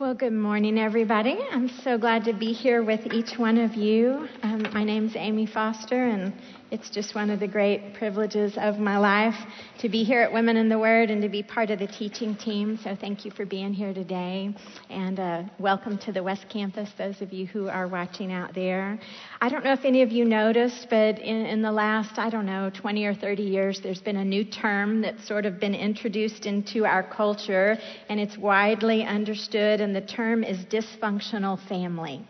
Well, good morning, everybody. I'm so glad to be here with each one of you. Um, my name's Amy Foster, and it's just one of the great privileges of my life to be here at Women in the Word and to be part of the teaching team. So thank you for being here today. And uh, welcome to the West Campus, those of you who are watching out there. I don't know if any of you noticed, but in, in the last, I don't know, 20 or 30 years, there's been a new term that's sort of been introduced into our culture, and it's widely understood, and the term is dysfunctional family.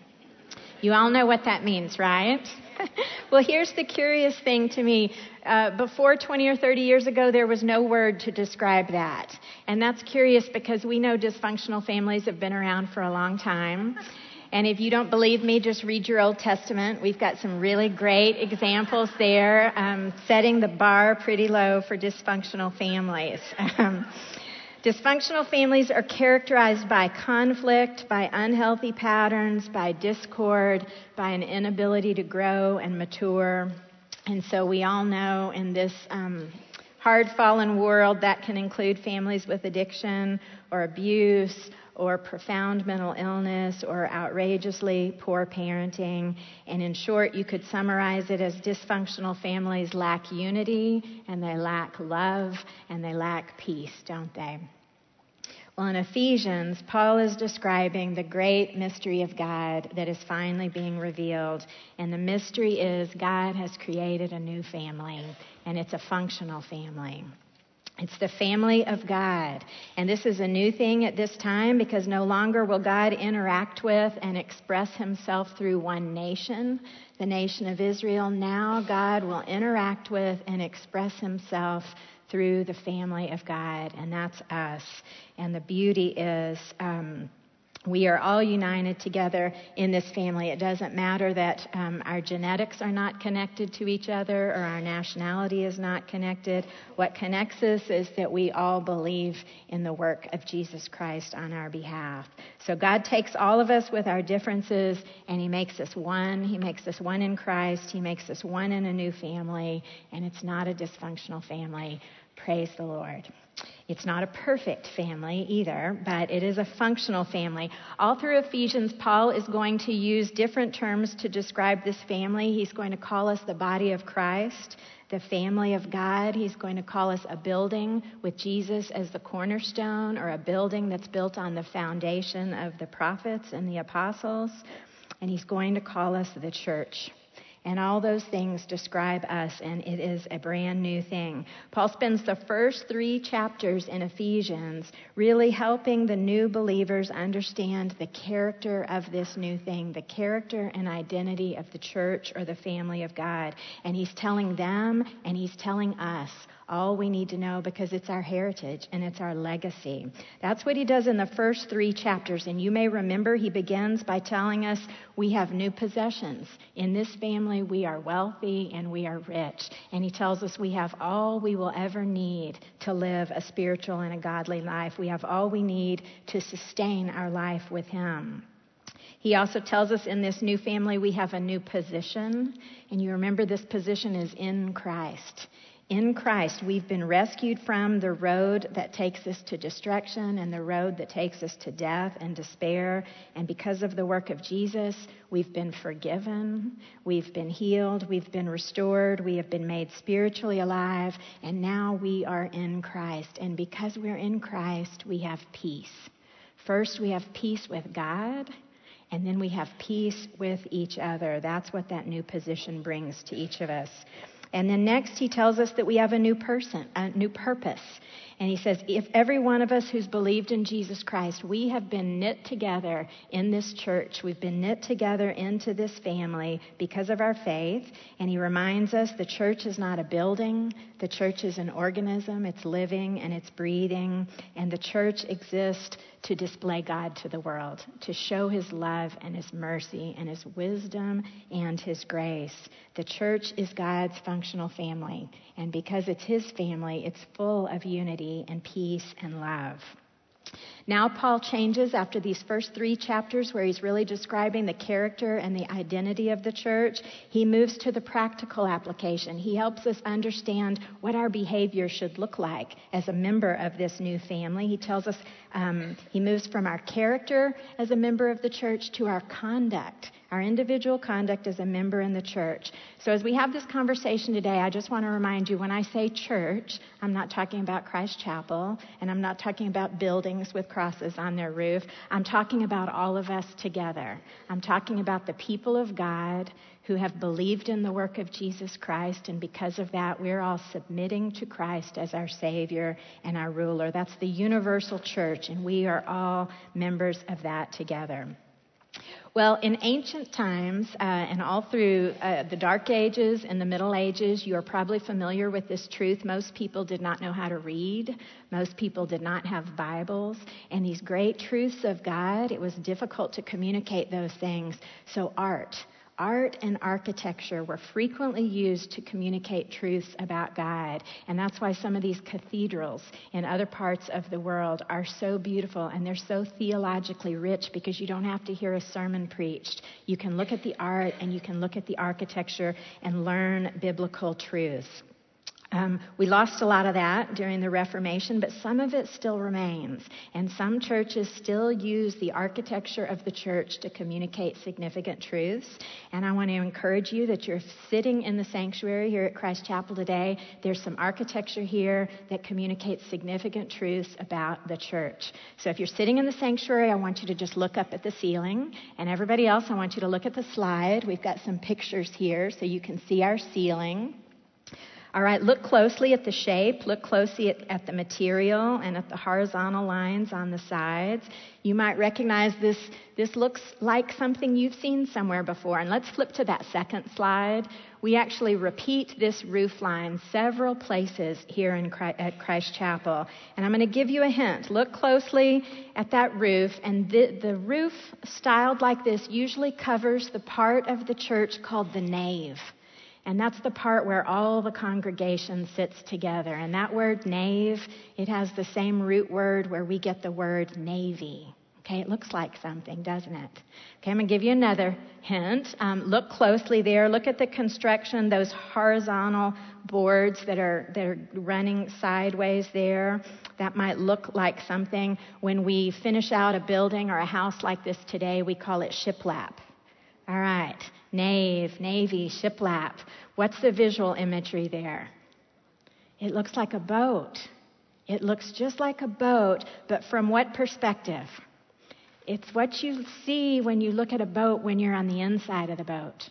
You all know what that means, right? well, here's the curious thing to me. Uh, before 20 or 30 years ago, there was no word to describe that. And that's curious because we know dysfunctional families have been around for a long time. And if you don't believe me, just read your Old Testament. We've got some really great examples there, um, setting the bar pretty low for dysfunctional families. Dysfunctional families are characterized by conflict, by unhealthy patterns, by discord, by an inability to grow and mature. And so we all know in this um, hard fallen world that can include families with addiction or abuse or profound mental illness or outrageously poor parenting. And in short, you could summarize it as dysfunctional families lack unity and they lack love and they lack peace, don't they? Well, in Ephesians, Paul is describing the great mystery of God that is finally being revealed. And the mystery is God has created a new family, and it's a functional family. It's the family of God. And this is a new thing at this time because no longer will God interact with and express himself through one nation, the nation of Israel. Now God will interact with and express himself through the family of God, and that's us. And the beauty is, um, we are all united together in this family. It doesn't matter that um, our genetics are not connected to each other or our nationality is not connected. What connects us is that we all believe in the work of Jesus Christ on our behalf. So God takes all of us with our differences and He makes us one. He makes us one in Christ. He makes us one in a new family, and it's not a dysfunctional family. Praise the Lord. It's not a perfect family either, but it is a functional family. All through Ephesians, Paul is going to use different terms to describe this family. He's going to call us the body of Christ, the family of God. He's going to call us a building with Jesus as the cornerstone, or a building that's built on the foundation of the prophets and the apostles. And he's going to call us the church. And all those things describe us, and it is a brand new thing. Paul spends the first three chapters in Ephesians really helping the new believers understand the character of this new thing, the character and identity of the church or the family of God. And he's telling them and he's telling us all we need to know because it's our heritage and it's our legacy. That's what he does in the first three chapters. And you may remember he begins by telling us we have new possessions. In this family, we are wealthy and we are rich. And he tells us we have all we will ever need to live a spiritual and a godly life. We have all we need to sustain our life with him. He also tells us in this new family we have a new position. And you remember this position is in Christ. In Christ, we've been rescued from the road that takes us to destruction and the road that takes us to death and despair. And because of the work of Jesus, we've been forgiven, we've been healed, we've been restored, we have been made spiritually alive, and now we are in Christ. And because we're in Christ, we have peace. First, we have peace with God. And then we have peace with each other. That's what that new position brings to each of us. And then next, he tells us that we have a new person, a new purpose. And he says, if every one of us who's believed in Jesus Christ, we have been knit together in this church. We've been knit together into this family because of our faith. And he reminds us the church is not a building, the church is an organism. It's living and it's breathing. And the church exists to display God to the world, to show his love and his mercy and his wisdom and his grace. The church is God's functional family. And because it's his family, it's full of unity and peace and love. Now, Paul changes after these first three chapters where he's really describing the character and the identity of the church. He moves to the practical application. He helps us understand what our behavior should look like as a member of this new family. He tells us um, he moves from our character as a member of the church to our conduct our individual conduct as a member in the church. So, as we have this conversation today, I just want to remind you when I say church, I'm not talking about Christ Chapel, and I'm not talking about buildings with crosses on their roof. I'm talking about all of us together. I'm talking about the people of God who have believed in the work of Jesus Christ, and because of that, we're all submitting to Christ as our Savior and our ruler. That's the universal church, and we are all members of that together. Well, in ancient times uh, and all through uh, the Dark Ages and the Middle Ages, you are probably familiar with this truth. Most people did not know how to read, most people did not have Bibles. And these great truths of God, it was difficult to communicate those things. So, art art and architecture were frequently used to communicate truths about God. And that's why some of these cathedrals in other parts of the world are so beautiful and they're so theologically rich because you don't have to hear a sermon preached. You can look at the art and you can look at the architecture and learn biblical truths. Um, we lost a lot of that during the Reformation, but some of it still remains. And some churches still use the architecture of the church to communicate significant truths. And I want to encourage you that you're sitting in the sanctuary here at Christ Chapel today. There's some architecture here that communicates significant truths about the church. So if you're sitting in the sanctuary, I want you to just look up at the ceiling. And everybody else, I want you to look at the slide. We've got some pictures here so you can see our ceiling. All right, look closely at the shape, look closely at, at, the material and at the horizontal lines on the sides. You might recognize this, this looks like something you've seen somewhere before. And let's flip to that second slide. We actually repeat this roof line several places here in at Christ Chapel. And I'm going to give you a hint. Look closely at that roof, and the, the roof styled like this usually covers the part of the church called the nave. And that's the part where all the congregation sits together. And that word nave, it has the same root word where we get the word navy. Okay, it looks like something, doesn't it? Okay, I'm going to give you another hint. Um, look closely there. Look at the construction, those horizontal boards that are, that are running sideways there. That might look like something. When we finish out a building or a house like this today, we call it shiplap. All right. Nave, navy, shiplap. What's the visual imagery there? It looks like a boat. It looks just like a boat, but from what perspective? It's what you see when you look at a boat when you're on the inside of the boat.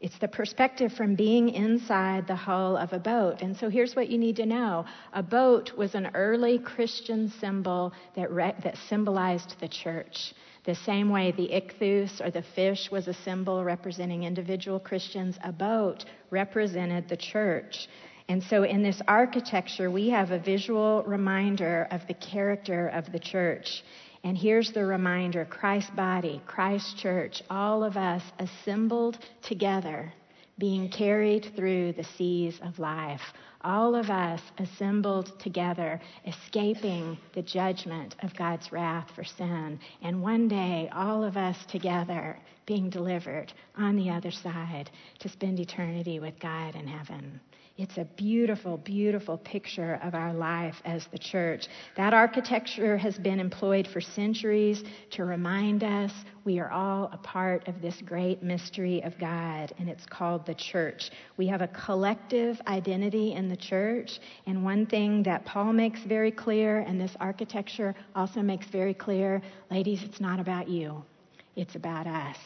It's the perspective from being inside the hull of a boat. And so here's what you need to know a boat was an early Christian symbol that, re- that symbolized the church. The same way the ichthus or the fish was a symbol representing individual Christians, a boat represented the church. And so in this architecture, we have a visual reminder of the character of the church. And here's the reminder Christ's body, Christ's church, all of us assembled together, being carried through the seas of life all of us assembled together, escaping the judgment of God's wrath for sin. And one day, all of us together being delivered on the other side to spend eternity with God in heaven. It's a beautiful, beautiful picture of our life as the church. That architecture has been employed for centuries to remind us we are all a part of this great mystery of God, and it's called the church. We have a collective identity in the church, and one thing that Paul makes very clear, and this architecture also makes very clear ladies, it's not about you, it's about us.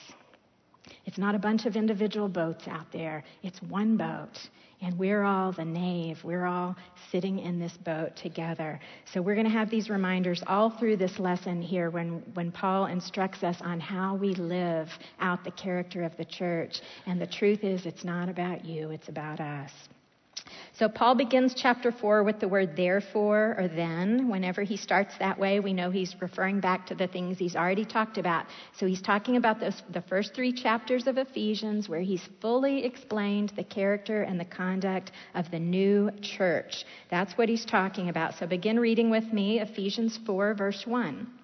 It's not a bunch of individual boats out there, it's one boat. And we're all the nave. We're all sitting in this boat together. So we're going to have these reminders all through this lesson here when, when Paul instructs us on how we live out the character of the church. And the truth is, it's not about you, it's about us. So Paul begins chapter 4 with the word therefore or then. Whenever he starts that way, we know he's referring back to the things he's already talked about. So he's talking about those, the first three chapters of Ephesians where he's fully explained the character and the conduct of the new church. That's what he's talking about. So begin reading with me Ephesians 4, verse 1.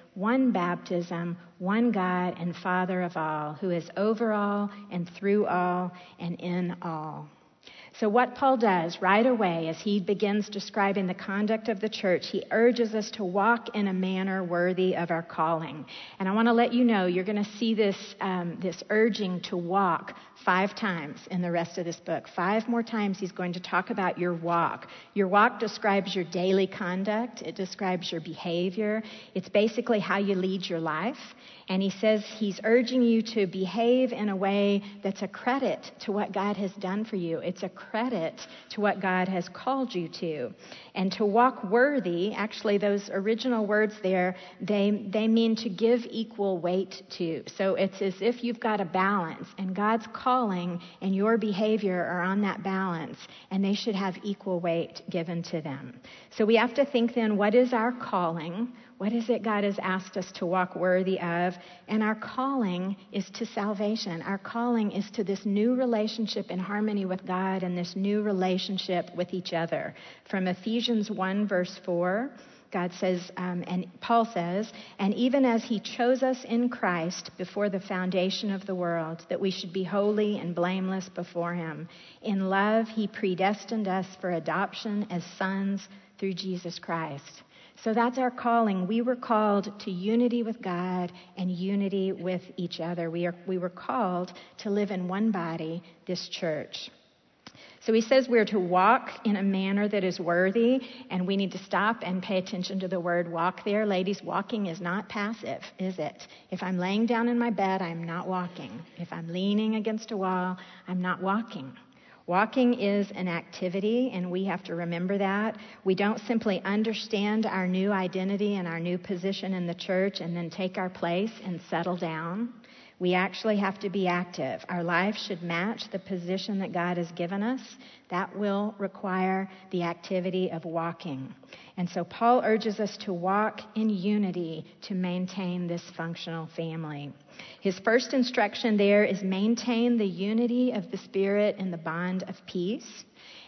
one baptism, one God and Father of all, who is over all and through all and in all. So, what Paul does right away as he begins describing the conduct of the church, he urges us to walk in a manner worthy of our calling. And I want to let you know you're going to see this, um, this urging to walk five times in the rest of this book. Five more times he's going to talk about your walk. Your walk describes your daily conduct, it describes your behavior, it's basically how you lead your life. And he says he's urging you to behave in a way that's a credit to what God has done for you. It's a credit to what God has called you to. And to walk worthy, actually, those original words there, they, they mean to give equal weight to. So it's as if you've got a balance, and God's calling and your behavior are on that balance, and they should have equal weight given to them. So we have to think then what is our calling? What is it God has asked us to walk worthy of? And our calling is to salvation. Our calling is to this new relationship in harmony with God and this new relationship with each other. From Ephesians 1, verse 4. God says, um, and Paul says, and even as he chose us in Christ before the foundation of the world, that we should be holy and blameless before him. In love, he predestined us for adoption as sons through Jesus Christ. So that's our calling. We were called to unity with God and unity with each other. We, are, we were called to live in one body, this church. So he says we're to walk in a manner that is worthy, and we need to stop and pay attention to the word walk there. Ladies, walking is not passive, is it? If I'm laying down in my bed, I'm not walking. If I'm leaning against a wall, I'm not walking. Walking is an activity, and we have to remember that. We don't simply understand our new identity and our new position in the church and then take our place and settle down. We actually have to be active. Our life should match the position that God has given us. That will require the activity of walking. And so Paul urges us to walk in unity to maintain this functional family. His first instruction there is maintain the unity of the Spirit in the bond of peace.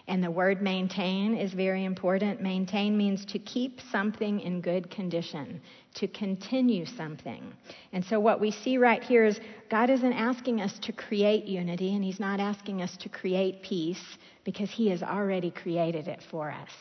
And the word maintain is very important. Maintain means to keep something in good condition, to continue something. And so, what we see right here is God isn't asking us to create unity, and He's not asking us to create peace because He has already created it for us.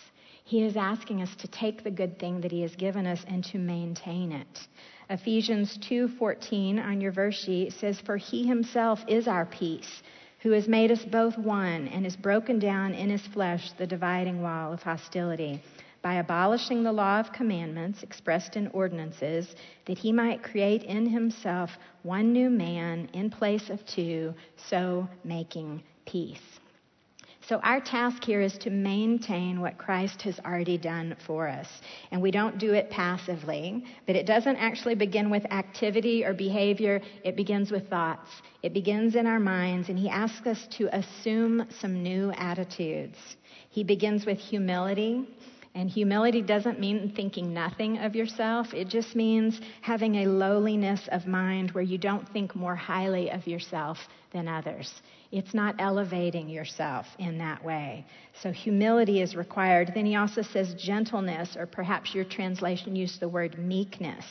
He is asking us to take the good thing that He has given us and to maintain it. Ephesians 2:14 on your verse sheet says for he himself is our peace who has made us both one and has broken down in his flesh the dividing wall of hostility by abolishing the law of commandments expressed in ordinances, that he might create in himself one new man in place of two, so making peace. So, our task here is to maintain what Christ has already done for us. And we don't do it passively, but it doesn't actually begin with activity or behavior, it begins with thoughts. It begins in our minds, and He asks us to assume some new attitudes. He begins with humility. And humility doesn't mean thinking nothing of yourself. It just means having a lowliness of mind where you don't think more highly of yourself than others. It's not elevating yourself in that way. So humility is required. Then he also says gentleness, or perhaps your translation used the word meekness.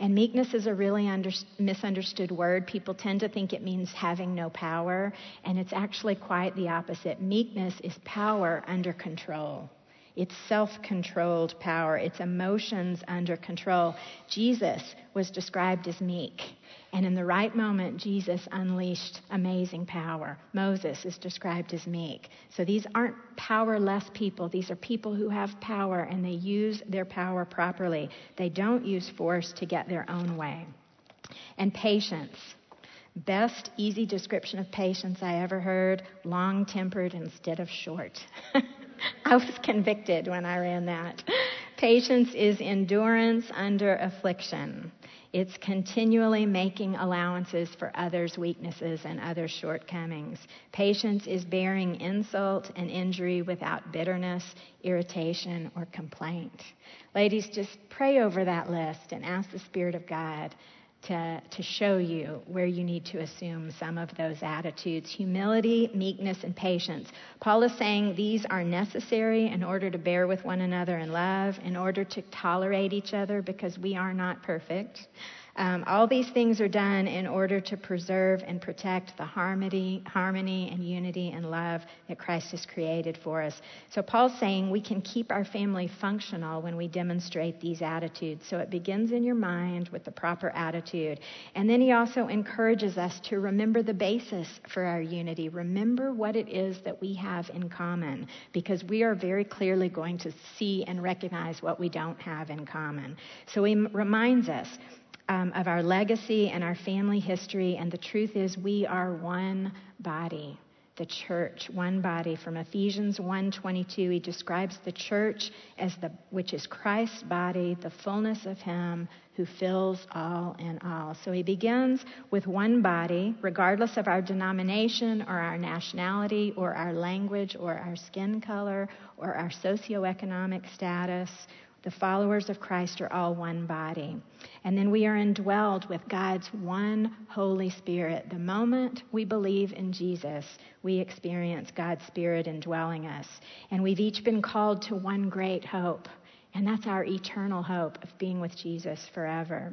And meekness is a really under, misunderstood word. People tend to think it means having no power, and it's actually quite the opposite. Meekness is power under control. It's self controlled power, it's emotions under control. Jesus was described as meek. And in the right moment, Jesus unleashed amazing power. Moses is described as meek. So these aren't powerless people. These are people who have power and they use their power properly. They don't use force to get their own way. And patience. Best easy description of patience I ever heard long tempered instead of short. I was convicted when I ran that. Patience is endurance under affliction. It's continually making allowances for others' weaknesses and others' shortcomings. Patience is bearing insult and injury without bitterness, irritation, or complaint. Ladies, just pray over that list and ask the Spirit of God to, to show you where you need to assume some of those attitudes humility, meekness, and patience. Paul is saying these are necessary in order to bear with one another in love, in order to tolerate each other because we are not perfect. Um, all these things are done in order to preserve and protect the harmony, harmony and unity and love that Christ has created for us. So Paul's saying we can keep our family functional when we demonstrate these attitudes. So it begins in your mind with the proper attitude. And then he also encourages us to remember the basis for our unity. Remember what it is that we have in common, because we are very clearly going to see and recognize what we don't have in common. So he reminds us um, of our legacy and our family history. And the truth is, we are one body, the church, one body. From Ephesians 1:22, he describes the church as the which is Christ's body, the fullness of Him who fills all in all. So he begins with one body, regardless of our denomination or our nationality or our language or our skin color or our socioeconomic status the followers of Christ are all one body. And then we are indwelled with God's one Holy Spirit. The moment we believe in Jesus, we experience God's Spirit indwelling us. And we've each been called to one great hope, and that's our eternal hope of being with Jesus forever.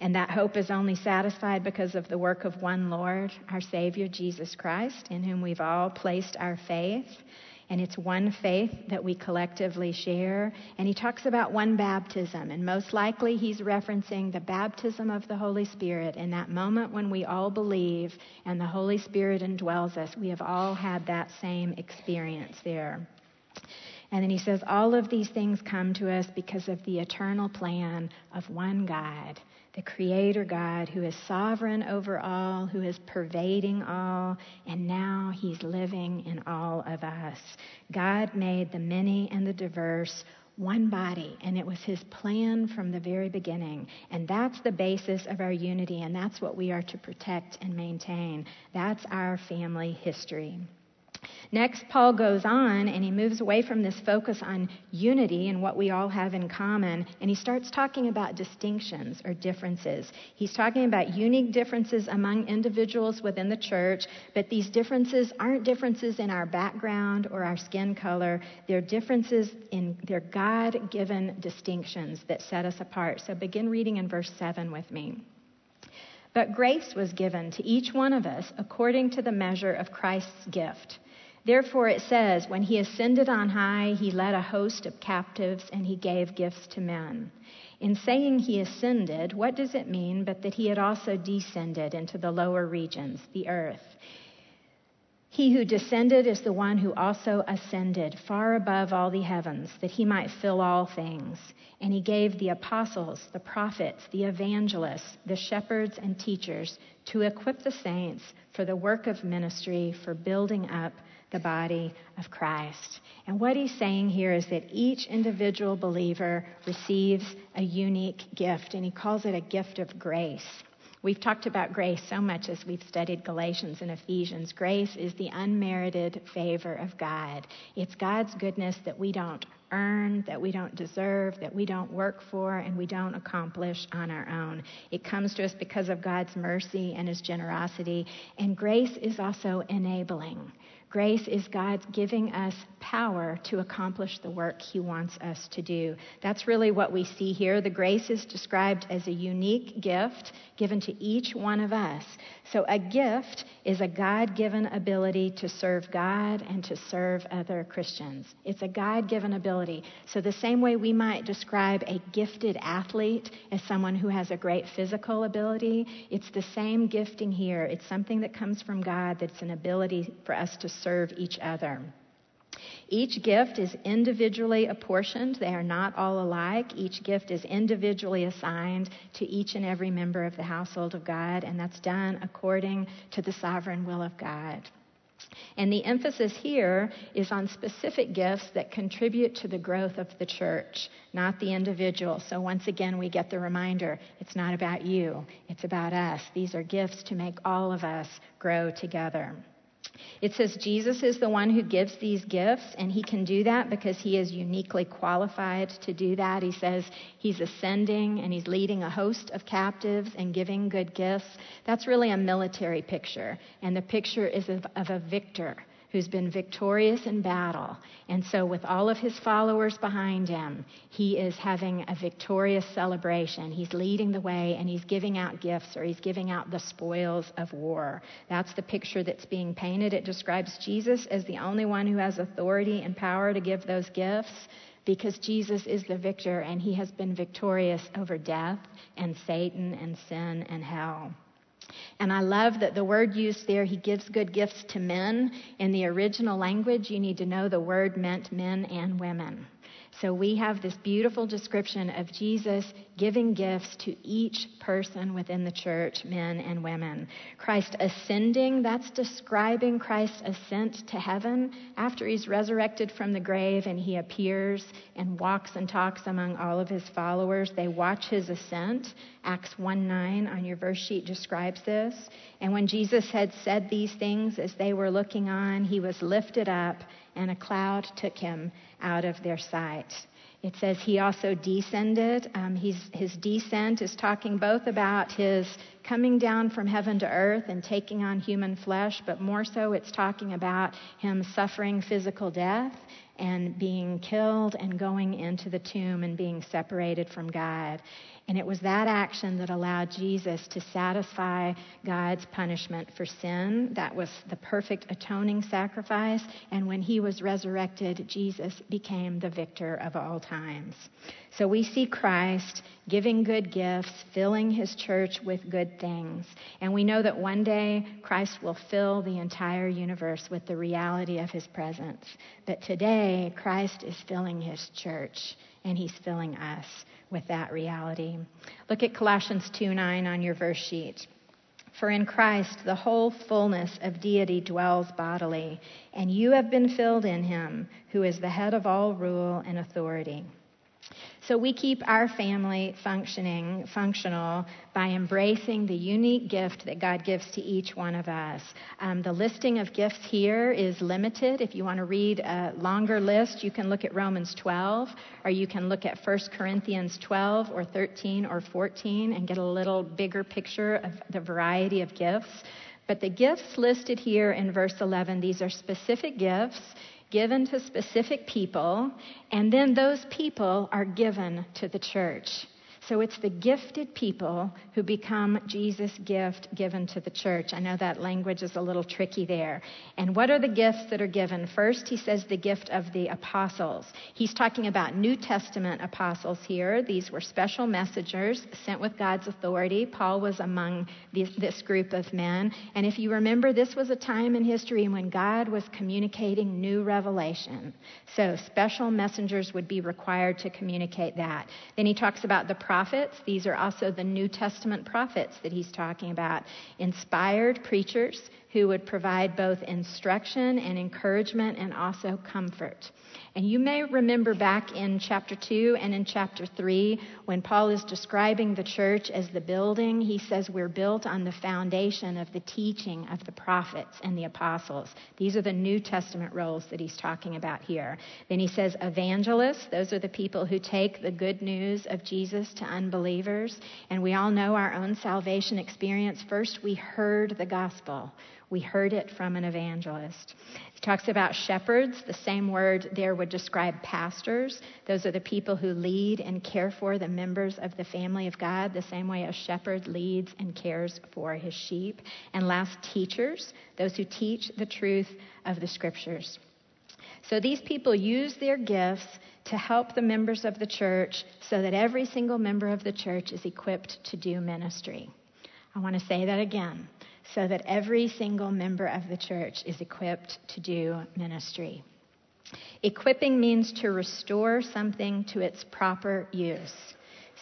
And that hope is only satisfied because of the work of one Lord, our Savior, Jesus Christ, in whom we've all placed our faith and it's one faith that we collectively share. And he talks about one baptism, and most likely he's referencing the baptism of the Holy Spirit. In that moment when we all believe and the Holy Spirit indwells us, we have all had that same experience there. And then he says, All of these things come to us because of the eternal plan of one God the Creator God who is sovereign over all, who is pervading all, and now He's living in all of us. God made the many and the diverse one body, and it was His plan from the very beginning. And that's the basis of our unity, and that's what we are to protect and maintain. That's our family history. Next, Paul goes on and he moves away from this focus on unity and what we all have in common, and he starts talking about distinctions or differences. He's talking about unique differences among individuals within the church, but these differences aren't differences in our background or our skin color. They're differences in their God given distinctions that set us apart. So begin reading in verse 7 with me. But grace was given to each one of us according to the measure of Christ's gift. Therefore, it says, When he ascended on high, he led a host of captives and he gave gifts to men. In saying he ascended, what does it mean but that he had also descended into the lower regions, the earth? He who descended is the one who also ascended far above all the heavens, that he might fill all things. And he gave the apostles, the prophets, the evangelists, the shepherds, and teachers to equip the saints for the work of ministry, for building up the body of Christ. And what he's saying here is that each individual believer receives a unique gift, and he calls it a gift of grace. We've talked about grace so much as we've studied Galatians and Ephesians. Grace is the unmerited favor of God. It's God's goodness that we don't earn, that we don't deserve, that we don't work for, and we don't accomplish on our own. It comes to us because of God's mercy and His generosity. And grace is also enabling. Grace is God giving us power to accomplish the work He wants us to do. That's really what we see here. The grace is described as a unique gift given to each one of us. So, a gift is a God given ability to serve God and to serve other Christians. It's a God given ability. So, the same way we might describe a gifted athlete as someone who has a great physical ability, it's the same gifting here. It's something that comes from God that's an ability for us to serve each other. Each gift is individually apportioned. They are not all alike. Each gift is individually assigned to each and every member of the household of God, and that's done according to the sovereign will of God. And the emphasis here is on specific gifts that contribute to the growth of the church, not the individual. So once again, we get the reminder it's not about you, it's about us. These are gifts to make all of us grow together. It says Jesus is the one who gives these gifts, and he can do that because he is uniquely qualified to do that. He says he's ascending and he's leading a host of captives and giving good gifts. That's really a military picture, and the picture is of, of a victor who's been victorious in battle. And so, with all of his followers behind him, he is having a victorious celebration. He's leading the way and he's giving out gifts or he's giving out the spoils of war. That's the picture that's being painted. It describes Jesus as the only one who has authority and power to give those gifts because Jesus is the victor and he has been victorious over death and Satan and sin and hell. And I love that the word used there, he gives good gifts to men. In the original language, you need to know the word meant men and women. So we have this beautiful description of Jesus giving gifts to each person within the church, men and women. Christ ascending, that's describing Christ's ascent to heaven after he's resurrected from the grave and he appears and walks and talks among all of his followers. They watch his ascent. Acts 1 9 on your verse sheet describes this. And when Jesus had said these things as they were looking on, he was lifted up and a cloud took him out of their sight. It says he also descended. Um, his descent is talking both about his coming down from heaven to earth and taking on human flesh, but more so it's talking about him suffering physical death and being killed and going into the tomb and being separated from God. And it was that action that allowed Jesus to satisfy God's punishment for sin. That was the perfect atoning sacrifice. And when he was resurrected, Jesus became the victor of all times. So we see Christ giving good gifts, filling his church with good things. And we know that one day Christ will fill the entire universe with the reality of his presence. But today, Christ is filling his church, and he's filling us with that reality. Look at Colossians 2 9 on your verse sheet. For in Christ the whole fullness of deity dwells bodily, and you have been filled in him, who is the head of all rule and authority. So we keep our family functioning, functional by embracing the unique gift that God gives to each one of us. Um, the listing of gifts here is limited. If you want to read a longer list, you can look at Romans 12, or you can look at 1 Corinthians 12 or 13 or 14 and get a little bigger picture of the variety of gifts. But the gifts listed here in verse 11, these are specific gifts given to specific people, and then those people are given to the church. So it's the gifted people who become Jesus' gift given to the church. I know that language is a little tricky there. And what are the gifts that are given? First, he says the gift of the apostles. He's talking about New Testament apostles here. These were special messengers sent with God's authority. Paul was among this group of men. And if you remember, this was a time in history when God was communicating new revelation. So special messengers would be required to communicate that. Then he talks about the prophets. These are also the New Testament prophets that he's talking about. Inspired preachers who would provide both instruction and encouragement and also comfort. And you may remember back in chapter 2 and in chapter 3 when Paul is describing the church as the building, he says we're built on the foundation of the teaching of the prophets and the apostles. These are the New Testament roles that he's talking about here. Then he says evangelists, those are the people who take the good news of Jesus to unbelievers. And we all know our own salvation experience. First, we heard the gospel. We heard it from an evangelist. He talks about shepherds. The same word there would describe pastors. Those are the people who lead and care for the members of the family of God, the same way a shepherd leads and cares for his sheep. And last, teachers, those who teach the truth of the scriptures. So these people use their gifts to help the members of the church so that every single member of the church is equipped to do ministry. I want to say that again so that every single member of the church is equipped to do ministry. Equipping means to restore something to its proper use.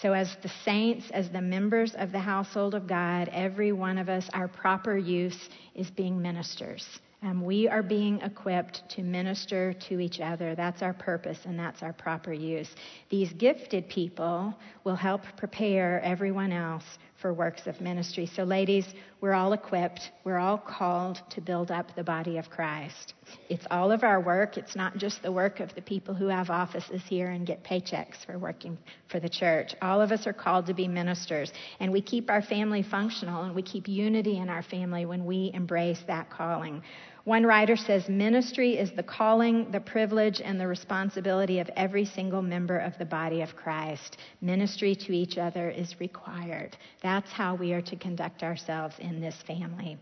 So, as the saints, as the members of the household of God, every one of us, our proper use is being ministers Um, we are being equipped to minister to each other. That's our purpose and that's our proper use. These gifted people will help prepare everyone else for works of ministry. So, ladies, we're all equipped. We're all called to build up the body of Christ. It's all of our work. It's not just the work of the people who have offices here and get paychecks for working for the church. All of us are called to be ministers. And we keep our family functional and we keep unity in our family when we embrace that calling. One writer says ministry is the calling, the privilege, and the responsibility of every single member of the body of Christ. Ministry to each other is required. That's how we are to conduct ourselves in this family.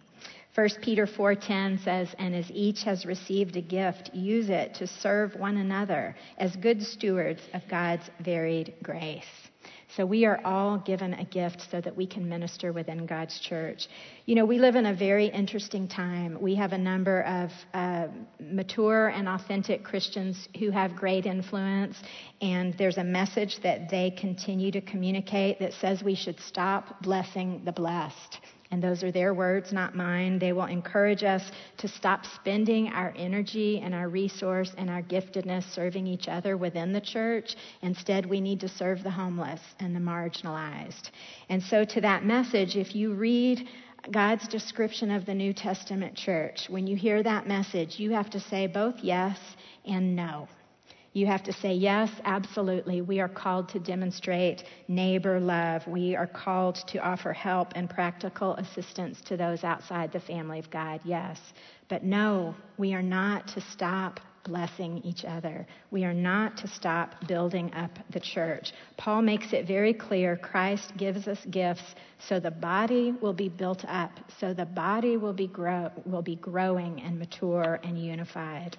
1 Peter 4:10 says, "And as each has received a gift, use it to serve one another as good stewards of God's varied grace." So we are all given a gift so that we can minister within God's church. You know, we live in a very interesting time. We have a number of uh, mature and authentic Christians who have great influence, and there's a message that they continue to communicate that says we should stop blessing the blessed. And those are their words, not mine. They will encourage us to stop spending our energy and our resource and our giftedness serving each other within the church. Instead, we need to serve the homeless and the marginalized. And so, to that message, if you read God's description of the New Testament church, when you hear that message, you have to say both yes and no. You have to say, yes, absolutely. We are called to demonstrate neighbor love. We are called to offer help and practical assistance to those outside the family of God, yes. But no, we are not to stop blessing each other. We are not to stop building up the church. Paul makes it very clear Christ gives us gifts so the body will be built up, so the body will be, grow, will be growing and mature and unified.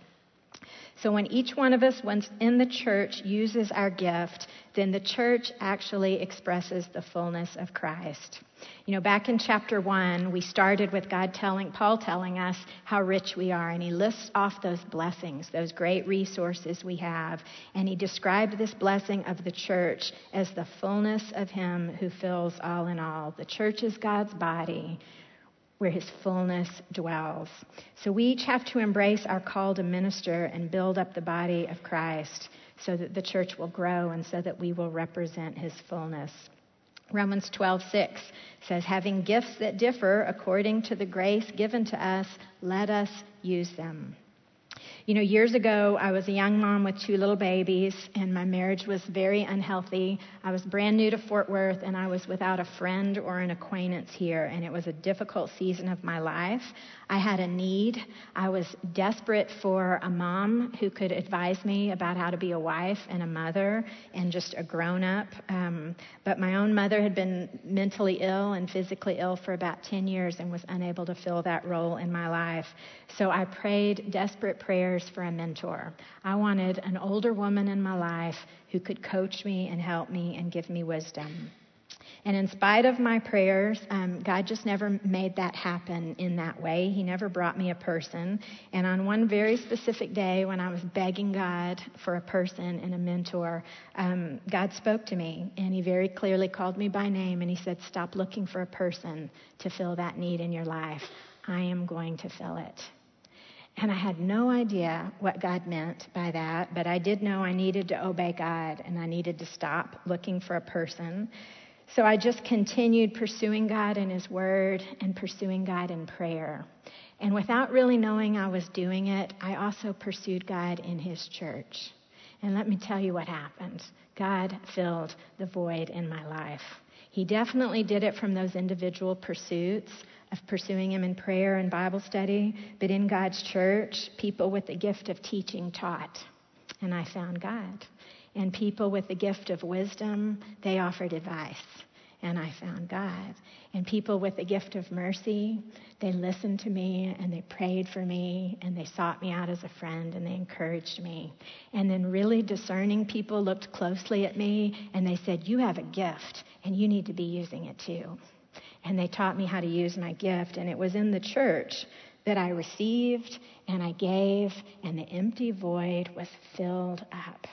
So when each one of us, once in the church, uses our gift, then the church actually expresses the fullness of Christ. You know, back in chapter one, we started with God telling, Paul telling us how rich we are, and he lists off those blessings, those great resources we have. And he described this blessing of the church as the fullness of him who fills all in all. The church is God's body where his fullness dwells. So we each have to embrace our call to minister and build up the body of Christ so that the church will grow and so that we will represent his fullness. Romans 12:6 says having gifts that differ according to the grace given to us let us use them. You know, years ago, I was a young mom with two little babies, and my marriage was very unhealthy. I was brand new to Fort Worth, and I was without a friend or an acquaintance here, and it was a difficult season of my life. I had a need. I was desperate for a mom who could advise me about how to be a wife and a mother and just a grown up. Um, but my own mother had been mentally ill and physically ill for about 10 years and was unable to fill that role in my life. So I prayed desperate prayers for a mentor. I wanted an older woman in my life who could coach me and help me and give me wisdom. And in spite of my prayers, um, God just never made that happen in that way. He never brought me a person. And on one very specific day, when I was begging God for a person and a mentor, um, God spoke to me, and He very clearly called me by name, and He said, Stop looking for a person to fill that need in your life. I am going to fill it. And I had no idea what God meant by that, but I did know I needed to obey God and I needed to stop looking for a person. So I just continued pursuing God in His Word and pursuing God in prayer. And without really knowing I was doing it, I also pursued God in His church. And let me tell you what happened God filled the void in my life. He definitely did it from those individual pursuits of pursuing Him in prayer and Bible study, but in God's church, people with the gift of teaching taught. And I found God. And people with the gift of wisdom, they offered advice. And I found God. And people with the gift of mercy, they listened to me and they prayed for me and they sought me out as a friend and they encouraged me. And then really discerning people looked closely at me and they said, You have a gift and you need to be using it too. And they taught me how to use my gift. And it was in the church that I received and I gave, and the empty void was filled up.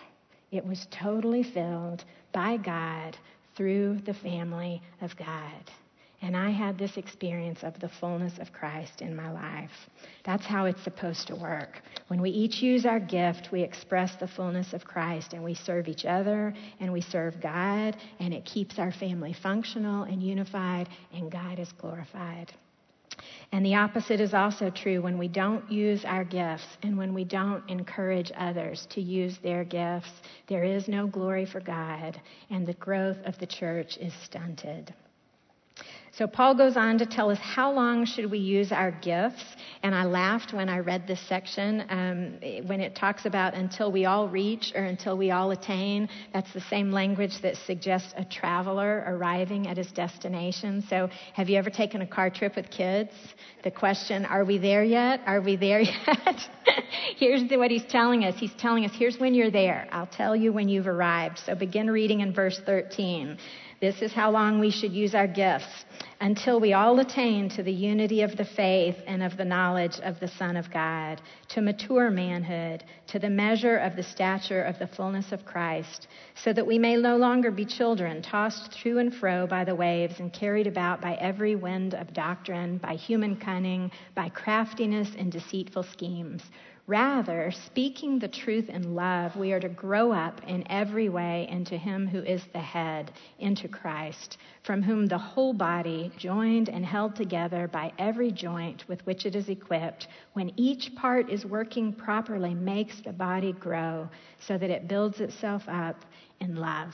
It was totally filled by God through the family of God. And I had this experience of the fullness of Christ in my life. That's how it's supposed to work. When we each use our gift, we express the fullness of Christ and we serve each other and we serve God, and it keeps our family functional and unified, and God is glorified. And the opposite is also true when we don't use our gifts and when we don't encourage others to use their gifts. There is no glory for God, and the growth of the church is stunted. So Paul goes on to tell us how long should we use our gifts. And I laughed when I read this section um, when it talks about until we all reach or until we all attain. That's the same language that suggests a traveler arriving at his destination. So have you ever taken a car trip with kids? The question, are we there yet? Are we there yet? here's the, what he's telling us. He's telling us, here's when you're there. I'll tell you when you've arrived. So begin reading in verse 13. This is how long we should use our gifts until we all attain to the unity of the faith and of the knowledge of the Son of God, to mature manhood, to the measure of the stature of the fullness of Christ, so that we may no longer be children, tossed to and fro by the waves and carried about by every wind of doctrine, by human cunning, by craftiness and deceitful schemes. Rather, speaking the truth in love, we are to grow up in every way into Him who is the head, into Christ, from whom the whole body, joined and held together by every joint with which it is equipped, when each part is working properly, makes the body grow so that it builds itself up in love.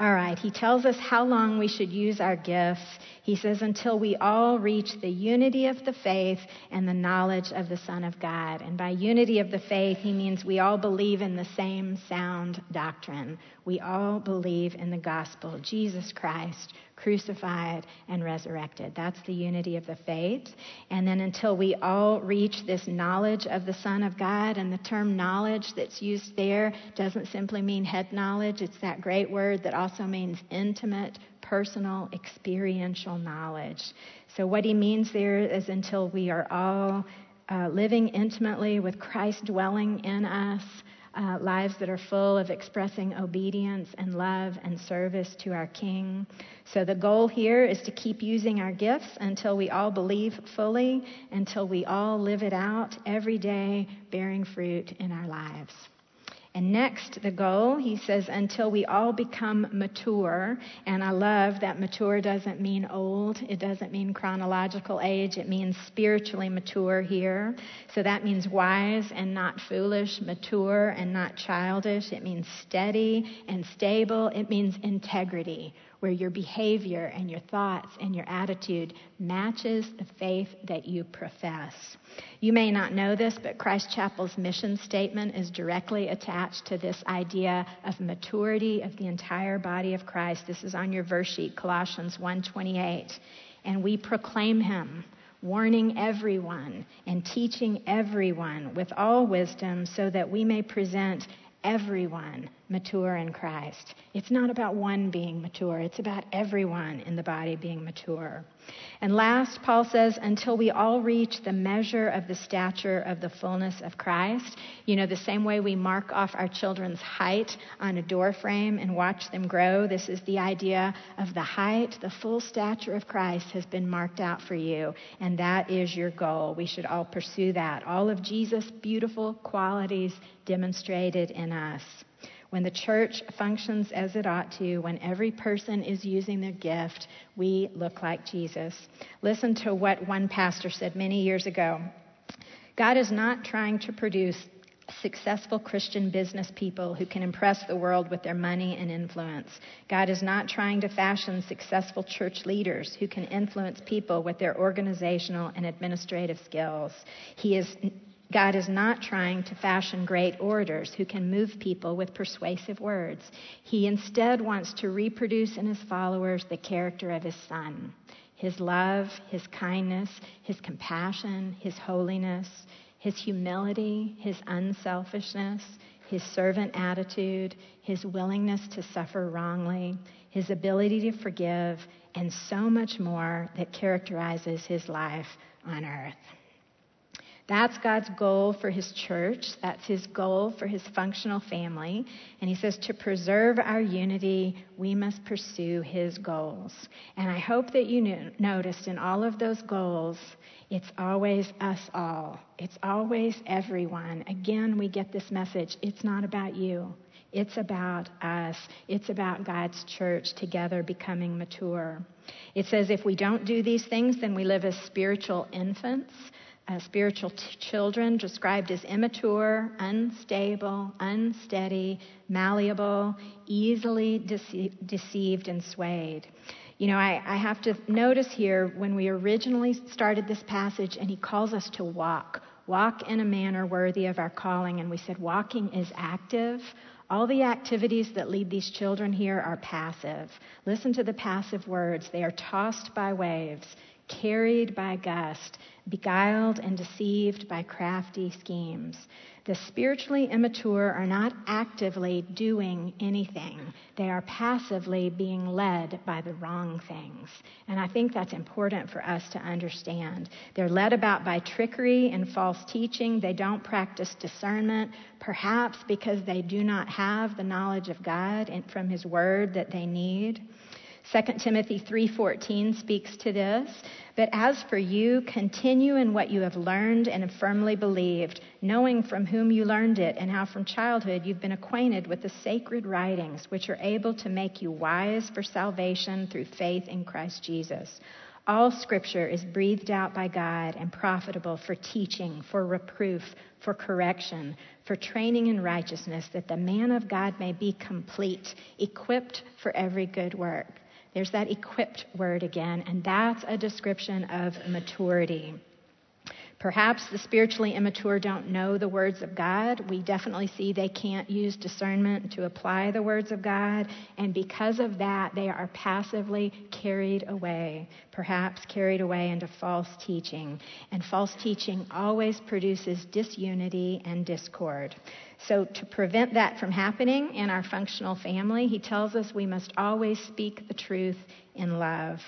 All right, he tells us how long we should use our gifts. He says, until we all reach the unity of the faith and the knowledge of the Son of God. And by unity of the faith, he means we all believe in the same sound doctrine. We all believe in the gospel, Jesus Christ, crucified and resurrected. That's the unity of the faith. And then until we all reach this knowledge of the Son of God, and the term knowledge that's used there doesn't simply mean head knowledge, it's that great word that also means intimate, personal, experiential knowledge. So, what he means there is until we are all uh, living intimately with Christ dwelling in us uh, lives that are full of expressing obedience and love and service to our King. So the goal here is to keep using our gifts until we all believe fully, until we all live it out every day, bearing fruit in our lives. And next, the goal, he says, until we all become mature. And I love that mature doesn't mean old, it doesn't mean chronological age, it means spiritually mature here. So that means wise and not foolish, mature and not childish. It means steady and stable, it means integrity where your behavior and your thoughts and your attitude matches the faith that you profess. You may not know this, but Christ Chapel's mission statement is directly attached to this idea of maturity of the entire body of Christ. This is on your verse sheet, Colossians 1:28. And we proclaim him warning everyone and teaching everyone with all wisdom so that we may present everyone mature in Christ. It's not about one being mature, it's about everyone in the body being mature. And last, Paul says, until we all reach the measure of the stature of the fullness of Christ. You know, the same way we mark off our children's height on a door frame and watch them grow, this is the idea of the height, the full stature of Christ has been marked out for you, and that is your goal. We should all pursue that. All of Jesus' beautiful qualities demonstrated in us when the church functions as it ought to, when every person is using their gift, we look like Jesus. Listen to what one pastor said many years ago God is not trying to produce successful Christian business people who can impress the world with their money and influence. God is not trying to fashion successful church leaders who can influence people with their organizational and administrative skills. He is God is not trying to fashion great orators who can move people with persuasive words. He instead wants to reproduce in his followers the character of his Son his love, his kindness, his compassion, his holiness, his humility, his unselfishness, his servant attitude, his willingness to suffer wrongly, his ability to forgive, and so much more that characterizes his life on earth. That's God's goal for his church. That's his goal for his functional family. And he says to preserve our unity, we must pursue his goals. And I hope that you knew, noticed in all of those goals, it's always us all. It's always everyone. Again, we get this message. It's not about you. It's about us. It's about God's church together becoming mature. It says if we don't do these things, then we live as spiritual infants uh, spiritual t- children described as immature, unstable, unsteady, malleable, easily dece- deceived and swayed. You know, I, I have to notice here when we originally started this passage, and he calls us to walk, walk in a manner worthy of our calling. And we said walking is active. All the activities that lead these children here are passive. Listen to the passive words. They are tossed by waves carried by gust, beguiled and deceived by crafty schemes. The spiritually immature are not actively doing anything. They are passively being led by the wrong things. And I think that's important for us to understand. They're led about by trickery and false teaching. They don't practice discernment, perhaps because they do not have the knowledge of God and from His Word that they need. 2 Timothy 3:14 speaks to this, but as for you continue in what you have learned and have firmly believed, knowing from whom you learned it and how from childhood you've been acquainted with the sacred writings which are able to make you wise for salvation through faith in Christ Jesus. All scripture is breathed out by God and profitable for teaching, for reproof, for correction, for training in righteousness, that the man of God may be complete, equipped for every good work. There's that equipped word again, and that's a description of maturity. Perhaps the spiritually immature don't know the words of God. We definitely see they can't use discernment to apply the words of God. And because of that, they are passively carried away, perhaps carried away into false teaching. And false teaching always produces disunity and discord. So, to prevent that from happening in our functional family, he tells us we must always speak the truth in love.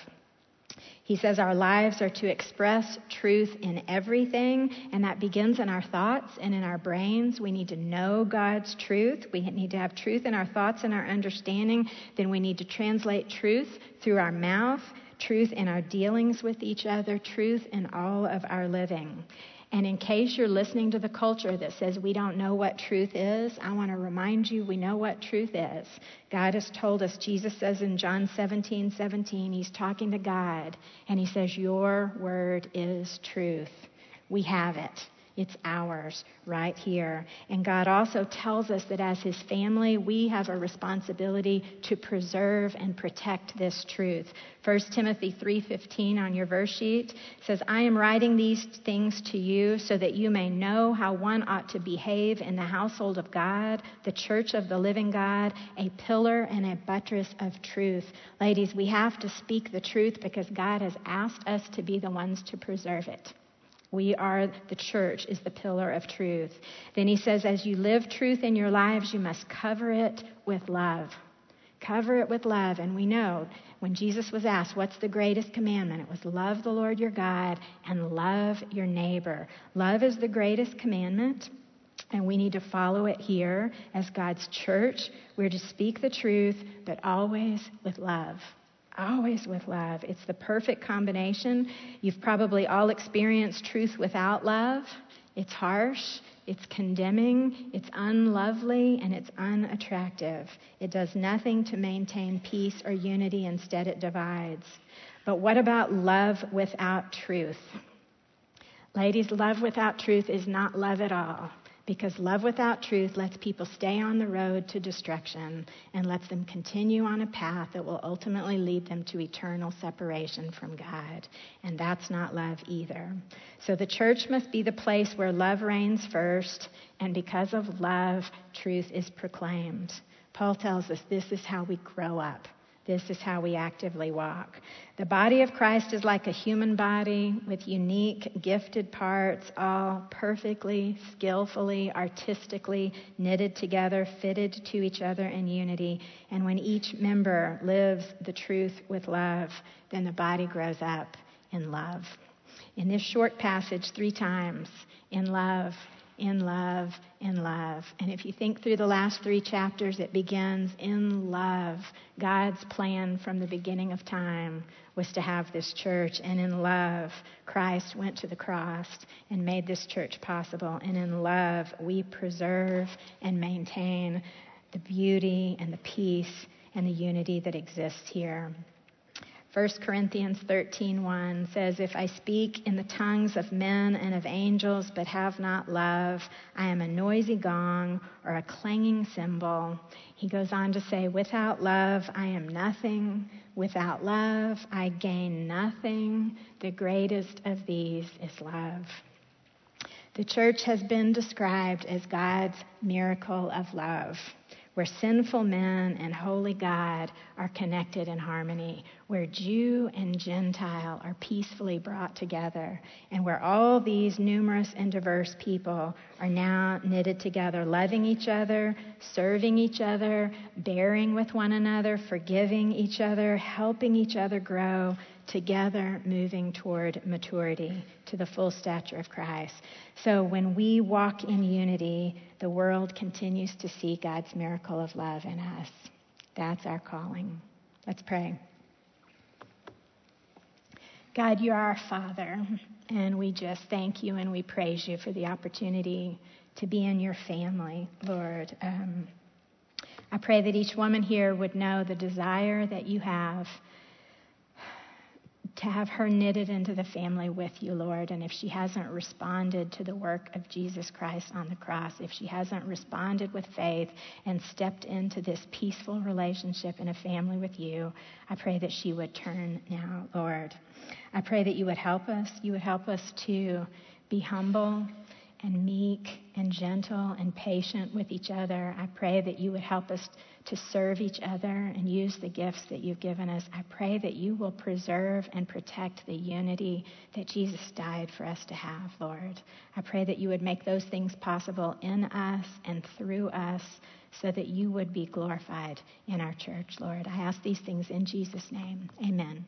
He says our lives are to express truth in everything, and that begins in our thoughts and in our brains. We need to know God's truth. We need to have truth in our thoughts and our understanding. Then we need to translate truth through our mouth, truth in our dealings with each other, truth in all of our living. And in case you're listening to the culture that says we don't know what truth is, I want to remind you we know what truth is. God has told us, Jesus says in John 17 17, He's talking to God, and He says, Your word is truth. We have it. It's ours right here. And God also tells us that as His family, we have a responsibility to preserve and protect this truth. 1 Timothy 3:15 on your verse sheet says, "I am writing these things to you so that you may know how one ought to behave in the household of God, the church of the living God, a pillar and a buttress of truth." Ladies, we have to speak the truth because God has asked us to be the ones to preserve it. We are the church, is the pillar of truth. Then he says, as you live truth in your lives, you must cover it with love. Cover it with love. And we know when Jesus was asked, What's the greatest commandment? It was love the Lord your God and love your neighbor. Love is the greatest commandment. And we need to follow it here as God's church. We're to speak the truth, but always with love. Always with love. It's the perfect combination. You've probably all experienced truth without love. It's harsh, it's condemning, it's unlovely, and it's unattractive. It does nothing to maintain peace or unity, instead, it divides. But what about love without truth? Ladies, love without truth is not love at all. Because love without truth lets people stay on the road to destruction and lets them continue on a path that will ultimately lead them to eternal separation from God. And that's not love either. So the church must be the place where love reigns first, and because of love, truth is proclaimed. Paul tells us this is how we grow up. This is how we actively walk. The body of Christ is like a human body with unique, gifted parts, all perfectly, skillfully, artistically knitted together, fitted to each other in unity. And when each member lives the truth with love, then the body grows up in love. in this short passage three times in love, in love, in love. And if you think through the last three chapters, it begins in love. God's plan from the beginning of time was to have this church, and in love, Christ went to the cross and made this church possible. And in love, we preserve and maintain the beauty and the peace and the unity that exists here. 1 Corinthians 13:1 says, "If I speak in the tongues of men and of angels but have not love, I am a noisy gong or a clanging cymbal." He goes on to say, "Without love, I am nothing. Without love, I gain nothing. The greatest of these is love." The church has been described as God's miracle of love where sinful men and holy God are connected in harmony, where Jew and Gentile are peacefully brought together, and where all these numerous and diverse people are now knitted together, loving each other, serving each other, bearing with one another, forgiving each other, helping each other grow, together moving toward maturity to the full stature of Christ. So when we walk in unity, the world continues to see God's miracle of love in us. That's our calling. Let's pray. God, you're our Father, and we just thank you and we praise you for the opportunity to be in your family, Lord. Um, I pray that each woman here would know the desire that you have to have her knitted into the family with you, Lord. And if she hasn't responded to the work of Jesus Christ on the cross, if she hasn't responded with faith and stepped into this peaceful relationship in a family with you, I pray that she would turn now, Lord. I pray that you would help us. You would help us to be humble and meek and gentle and patient with each other. I pray that you would help us to serve each other and use the gifts that you've given us. I pray that you will preserve and protect the unity that Jesus died for us to have, Lord. I pray that you would make those things possible in us and through us so that you would be glorified in our church, Lord. I ask these things in Jesus' name. Amen.